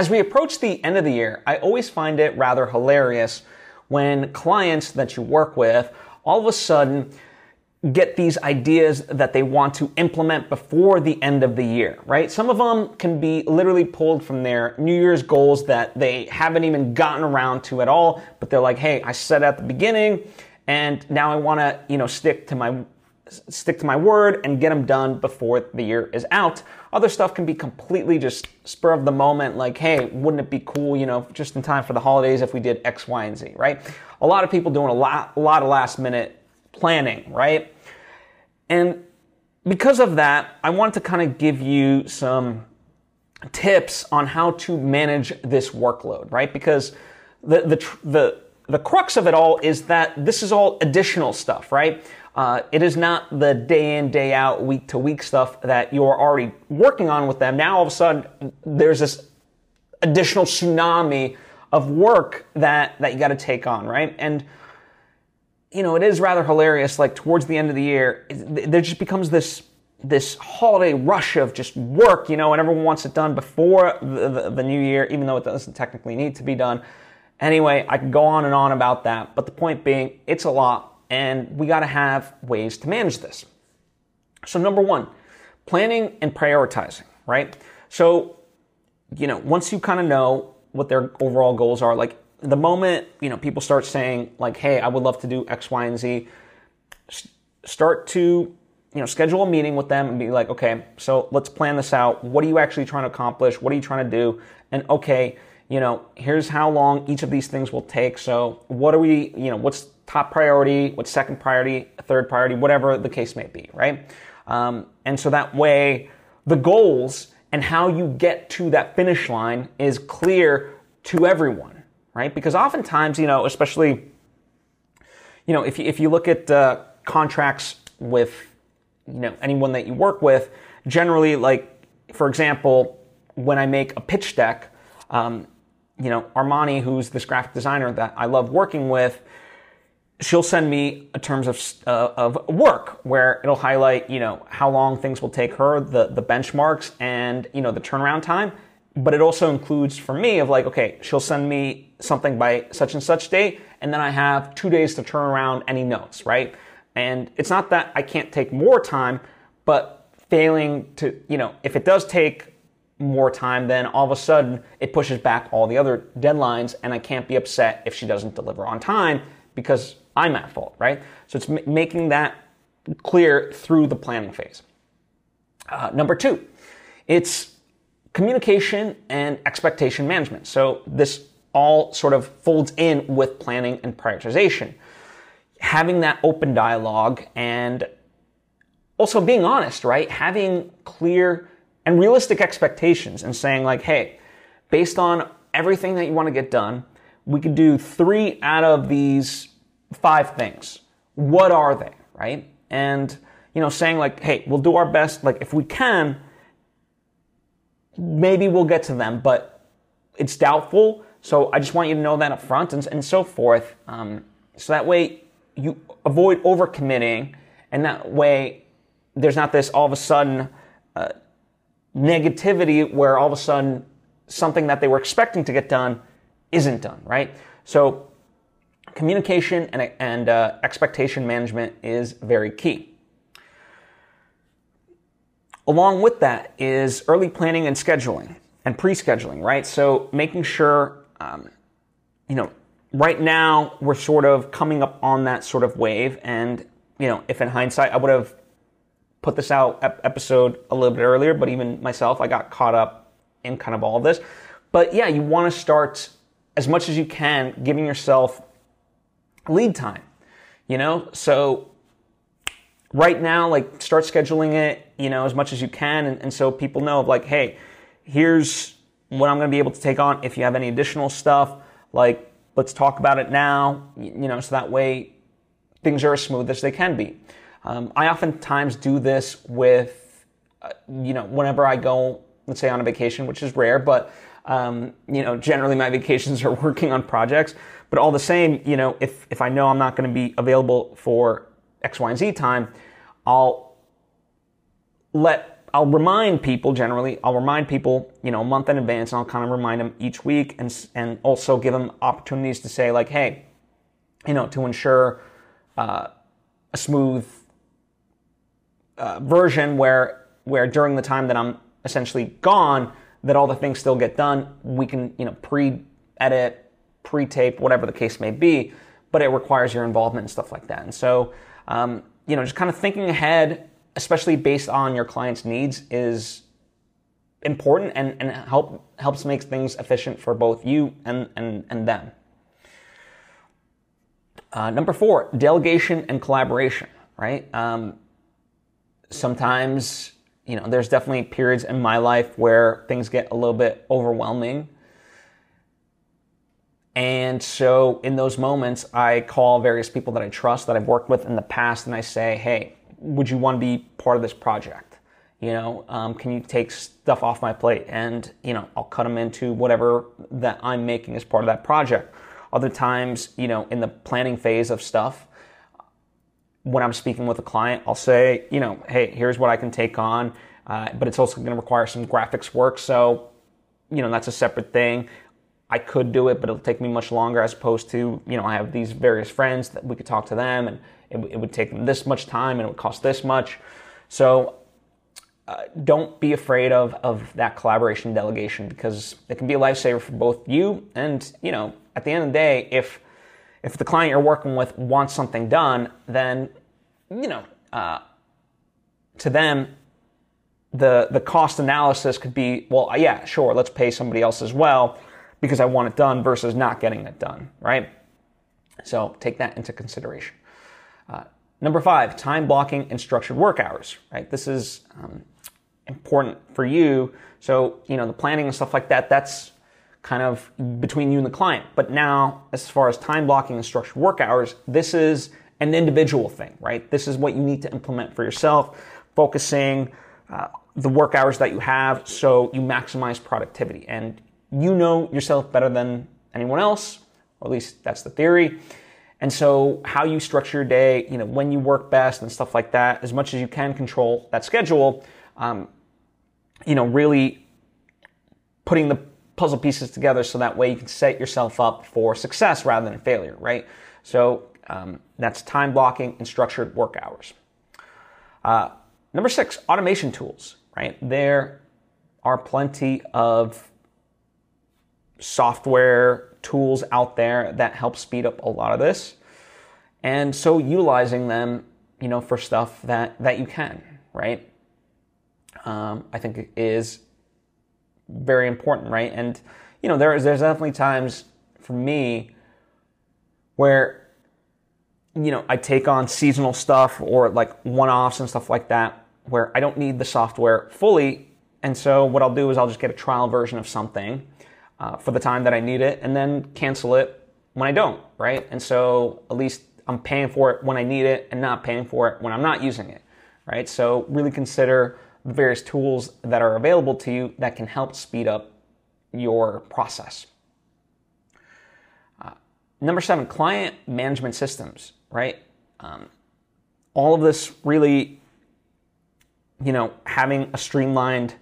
as we approach the end of the year, I always find it rather hilarious when clients that you work with all of a sudden get these ideas that they want to implement before the end of the year, right? Some of them can be literally pulled from their New Year's goals that they haven't even gotten around to at all, but they're like, "Hey, I said at the beginning and now I want to, you know, stick to my stick to my word and get them done before the year is out. Other stuff can be completely just spur of the moment, like, hey, wouldn't it be cool, you know, just in time for the holidays if we did X, Y, and Z, right? A lot of people doing a lot, a lot of last minute planning, right? And because of that, I want to kind of give you some tips on how to manage this workload, right? Because the, the, the, the crux of it all is that this is all additional stuff, right? Uh, it is not the day in, day out, week to week stuff that you're already working on with them. Now all of a sudden, there's this additional tsunami of work that, that you got to take on, right? And, you know, it is rather hilarious. Like towards the end of the year, there just becomes this this holiday rush of just work, you know, and everyone wants it done before the, the, the, new year, even though it doesn't technically need to be done. Anyway, I could go on and on about that, but the point being, it's a lot and we got to have ways to manage this. So, number one, planning and prioritizing, right? So, you know, once you kind of know what their overall goals are, like the moment, you know, people start saying, like, hey, I would love to do X, Y, and Z, start to, you know, schedule a meeting with them and be like, okay, so let's plan this out. What are you actually trying to accomplish? What are you trying to do? And okay, you know, here's how long each of these things will take. So, what are we, you know, what's top priority, what's second priority, third priority, whatever the case may be, right? Um, and so that way, the goals and how you get to that finish line is clear to everyone, right? Because oftentimes, you know, especially, you know, if you, if you look at uh, contracts with, you know, anyone that you work with, generally, like, for example, when I make a pitch deck, um, you know, Armani, who's this graphic designer that I love working with, she'll send me a terms of, uh, of work where it'll highlight, you know, how long things will take her, the, the benchmarks and, you know, the turnaround time. But it also includes for me of like, okay, she'll send me something by such and such date. And then I have two days to turn around any notes, right? And it's not that I can't take more time, but failing to, you know, if it does take more time, then all of a sudden it pushes back all the other deadlines and I can't be upset if she doesn't deliver on time because I'm at fault, right? So it's m- making that clear through the planning phase. Uh, number two, it's communication and expectation management. So this all sort of folds in with planning and prioritization. Having that open dialogue and also being honest, right? Having clear and realistic expectations and saying like, hey, based on everything that you want to get done, we could do three out of these five things. What are they, right? And, you know, saying like, hey, we'll do our best. Like, if we can, maybe we'll get to them, but it's doubtful. So I just want you to know that up front and, and so forth. Um, so that way you avoid overcommitting and that way there's not this all of a sudden uh, negativity where all of a sudden something that they were expecting to get done isn't done, right? So communication and, and uh, expectation management is very key. Along with that is early planning and scheduling and pre-scheduling, right? So making sure, um, you know, right now we're sort of coming up on that sort of wave, and you know, if in hindsight I would have put this out episode a little bit earlier, but even myself, I got caught up in kind of all of this. But yeah, you want to start as much as you can giving yourself lead time, you know? So right now, like start scheduling it, you know, as much as you can. And, and so people know like, hey, here's what I'm going to be able to take on. If you have any additional stuff, like let's talk about it now, you know, so that way things are as smooth as they can be. Um, I oftentimes do this with, uh, you know, whenever I go, let's say on a vacation, which is rare, but, um, you know, generally my vacations are working on projects. But all the same, you know, if, if I know I'm not going to be available for X, Y, and Z time, I'll let I'll remind people generally, I'll remind people, you know, a month in advance, and I'll kind of remind them each week and, and also give them opportunities to say, like, hey, you know, to ensure uh, a smooth uh, version where, where during the time that I'm essentially gone, that all the things still get done. We can, you know, pre edit, pre tape, whatever the case may be, but it requires your involvement and stuff like that. And so, um, you know, just kind of thinking ahead especially based on your client's needs, is important and, and help helps make things efficient for both you and, and, and them. Uh, number four, delegation and collaboration, right? Um, sometimes, you know, there's definitely periods in my life where things get a little bit overwhelming. And so in those moments, I call various people that I trust that I've worked with in the past and I say, hey, would you want to be part of this project? You know, um, can you take stuff off my plate? And, you know, I'll cut them into whatever that I'm making as part of that project. Other times, you know, in the planning phase of stuff, when I'm speaking with a client, I'll say, you know, hey, here's what I can take on, uh, but it's also going to require some graphics work. So, you know, that's a separate thing. I could do it, but it'll take me much longer as opposed to, you know, I have these various friends that we could talk to them and it, it would take them this much time and it would cost this much. So uh, don't be afraid of, of that collaboration delegation because it can be a lifesaver for both you and, you know, at the end of the day, if, if the client you're working with wants something done, then, you know, uh, to them, the, the cost analysis could be, well, yeah, sure, let's pay somebody else as well because I want it done versus not getting it done, right? So take that into consideration. Uh, number five, time blocking and structured work hours, right? This is um, important for you. So, you know, the planning and stuff like that, that's kind of between you and the client. But now, as far as time blocking and structured work hours, this is an individual thing, right? This is what you need to implement for yourself, focusing uh, the work hours that you have so you maximize productivity. And you know yourself better than anyone else, or at least that's the theory. And so how you structure your day, you know, when you work best and stuff like that, as much as you can control that schedule, um, you know, really putting the puzzle pieces together so that way you can set yourself up for success rather than failure, right? So um, that's time blocking and structured work hours. Uh, number six, automation tools, right? There are plenty of software tools out there that help speed up a lot of this. And so utilizing them, you know, for stuff that, that you can, right? Um, I think is very important, right? And, you know, there's, there's definitely times for me where, you know, I take on seasonal stuff or like one-offs and stuff like that where I don't need the software fully. And so what I'll do is I'll just get a trial version of something uh, for the time that I need it and then cancel it when I don't, right? And so at least I'm paying for it when I need it and not paying for it when I'm not using it, right? So really consider the various tools that are available to you that can help speed up your process. Uh, number seven, client management systems, right? Um, all of this really, you know, having a streamlined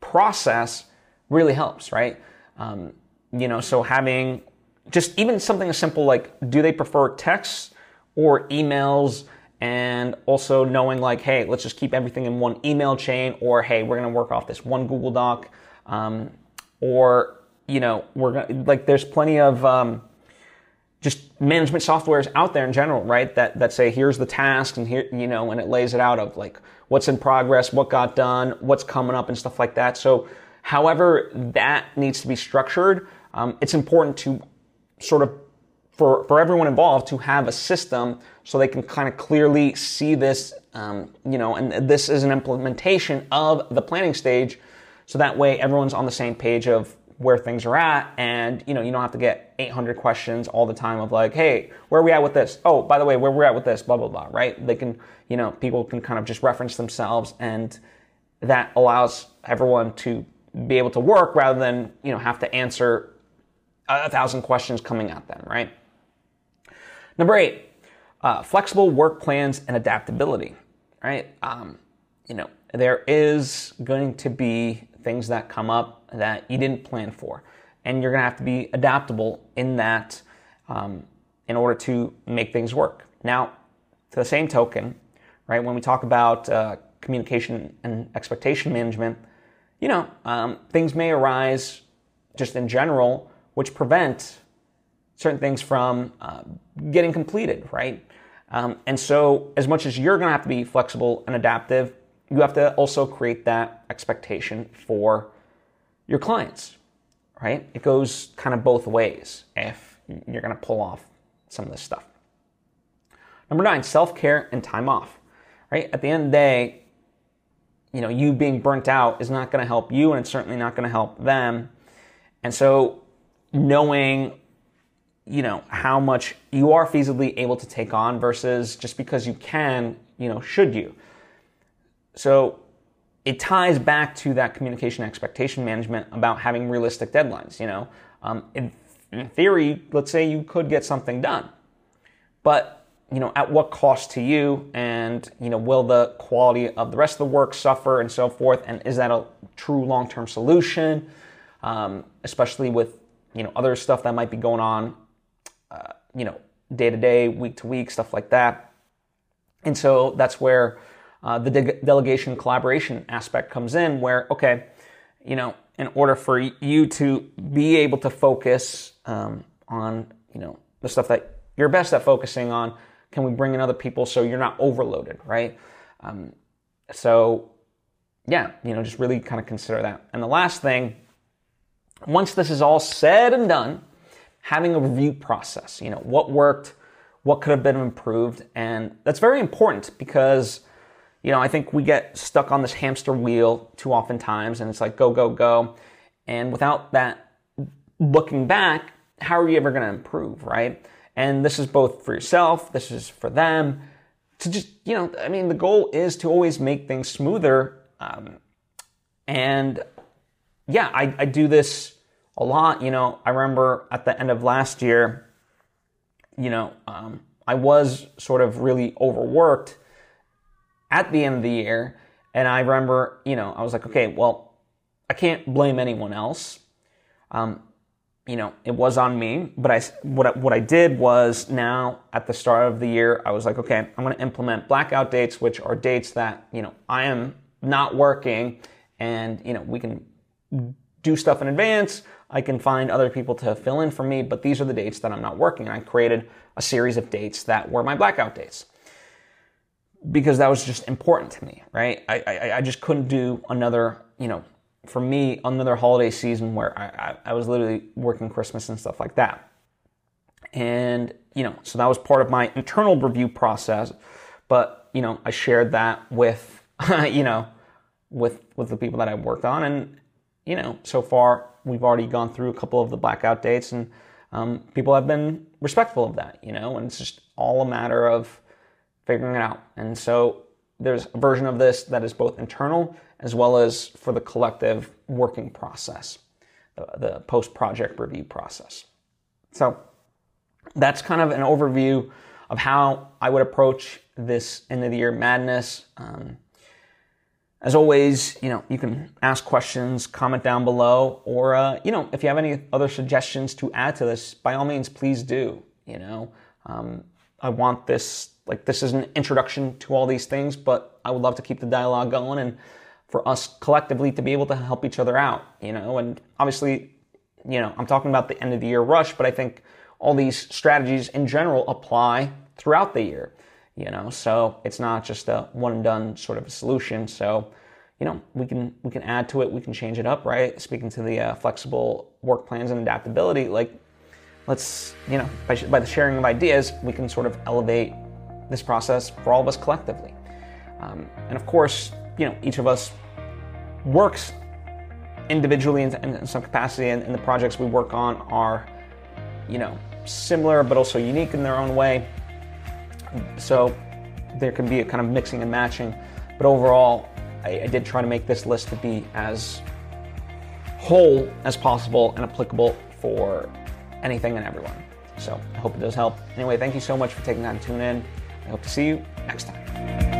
process really helps, right? Um, you know, so having just even something as simple like do they prefer texts or emails and also knowing like hey let's just keep everything in one email chain or hey we're going to work off this one google doc um, or you know we're going like there's plenty of um, just management softwares out there in general right that that say here's the task and here you know and it lays it out of like what's in progress what got done what's coming up and stuff like that so However, that needs to be structured. Um, it's important to sort of for, for everyone involved to have a system so they can kind of clearly see this, um, you know, and this is an implementation of the planning stage. So that way everyone's on the same page of where things are at. And, you know, you don't have to get 800 questions all the time of like, hey, where are we at with this? Oh, by the way, where we're at with this, blah, blah, blah, right? They can, you know, people can kind of just reference themselves and that allows everyone to be able to work rather than you know have to answer a thousand questions coming at them, right? Number eight, uh, flexible work plans and adaptability, right? Um, you know, there is going to be things that come up that you didn't plan for. And you're going to have to be adaptable in that um, in order to make things work. Now, to the same token, right, when we talk about uh, communication and expectation management, you know, um, things may arise just in general which prevent certain things from uh, getting completed, right? Um, and so, as much as you're going to have to be flexible and adaptive, you have to also create that expectation for your clients, right? It goes kind of both ways if you're going to pull off some of this stuff. Number nine, self care and time off, right? At the end of the day, you know, you being burnt out is not going to help you and it's certainly not going to help them. And so, knowing you know how much you are feasibly able to take on versus just because you can you know should you. So it ties back to that communication expectation management about having realistic deadlines you know. Um, in, in theory let's say you could get something done. But you know at what cost to you and you know will the quality of the rest of the work suffer and so forth? And is that a true long-term solution? Um, especially with you know other stuff that might be going on you know, day to day, week to week, stuff like that. And so that's where uh, the de- delegation collaboration aspect comes in, where, okay, you know, in order for you to be able to focus um, on, you know, the stuff that you're best at focusing on, can we bring in other people so you're not overloaded, right? Um, so, yeah, you know, just really kind of consider that. And the last thing, once this is all said and done, having a review process. You know, what worked, what could have been improved. And that's very important because, you know, I think we get stuck on this hamster wheel too often times and it's like go, go, go. And without that looking back, how are you ever going to improve, right? And this is both for yourself, this is for them. To just, you know, I mean, the goal is to always make things smoother. Um, and yeah, I, I do this a lot. You know, I remember at the end of last year, you know, um, I was sort of really overworked at the end of the year. And I remember, you know, I was like, okay, well, I can't blame anyone else. Um, you know, it was on me, but I, what, I, what I did was now at the start of the year, I was like, okay, I'm going to implement blackout dates, which are dates that, you know, I am not working and, you know, we can do stuff in advance. I can find other people to fill in for me, but these are the dates that I'm not working. I created a series of dates that were my blackout dates because that was just important to me, right? I, I, I just couldn't do another, you know, for me, another holiday season where I, I, I was literally working Christmas and stuff like that. And, you know, so that was part of my internal review process. But, you know, I shared that with, you know, with, with the people that I worked on. And, you know, so far we've already gone through a couple of the blackout dates and um, people have been respectful of that, you know, and it's just all a matter of figuring it out. And so there's a version of this that is both internal as well as for the collective working process, the, the post project review process. So that's kind of an overview of how I would approach this end of the year madness. Um, as always, you know, you can ask questions, comment down below, or, uh, you know, if you have any other suggestions to add to this, by all means, please do. You know, um, I want this, like, this is an introduction to all these things, but I would love to keep the dialogue going and for us collectively to be able to help each other out, you know, and obviously, you know, I'm talking about the end of the year rush, but I think all these strategies in general apply throughout the year you know? So it's not just a one and done sort of a solution. So you know we can we can add to it. We can change it up right? Speaking to the uh, flexible work plans and adaptability like let's you know by, by the sharing of ideas we can sort of elevate this process for all of us collectively. Um, and of course you know each of us works individually in, in some capacity and, and the projects we work on are you know similar but also unique in their own way so there can be a kind of mixing and matching. But overall, I, I did try to make this list to be as whole as possible and applicable for anything and everyone. So I hope it does help. Anyway, thank you so much for taking time to tune in. I hope to see you next time.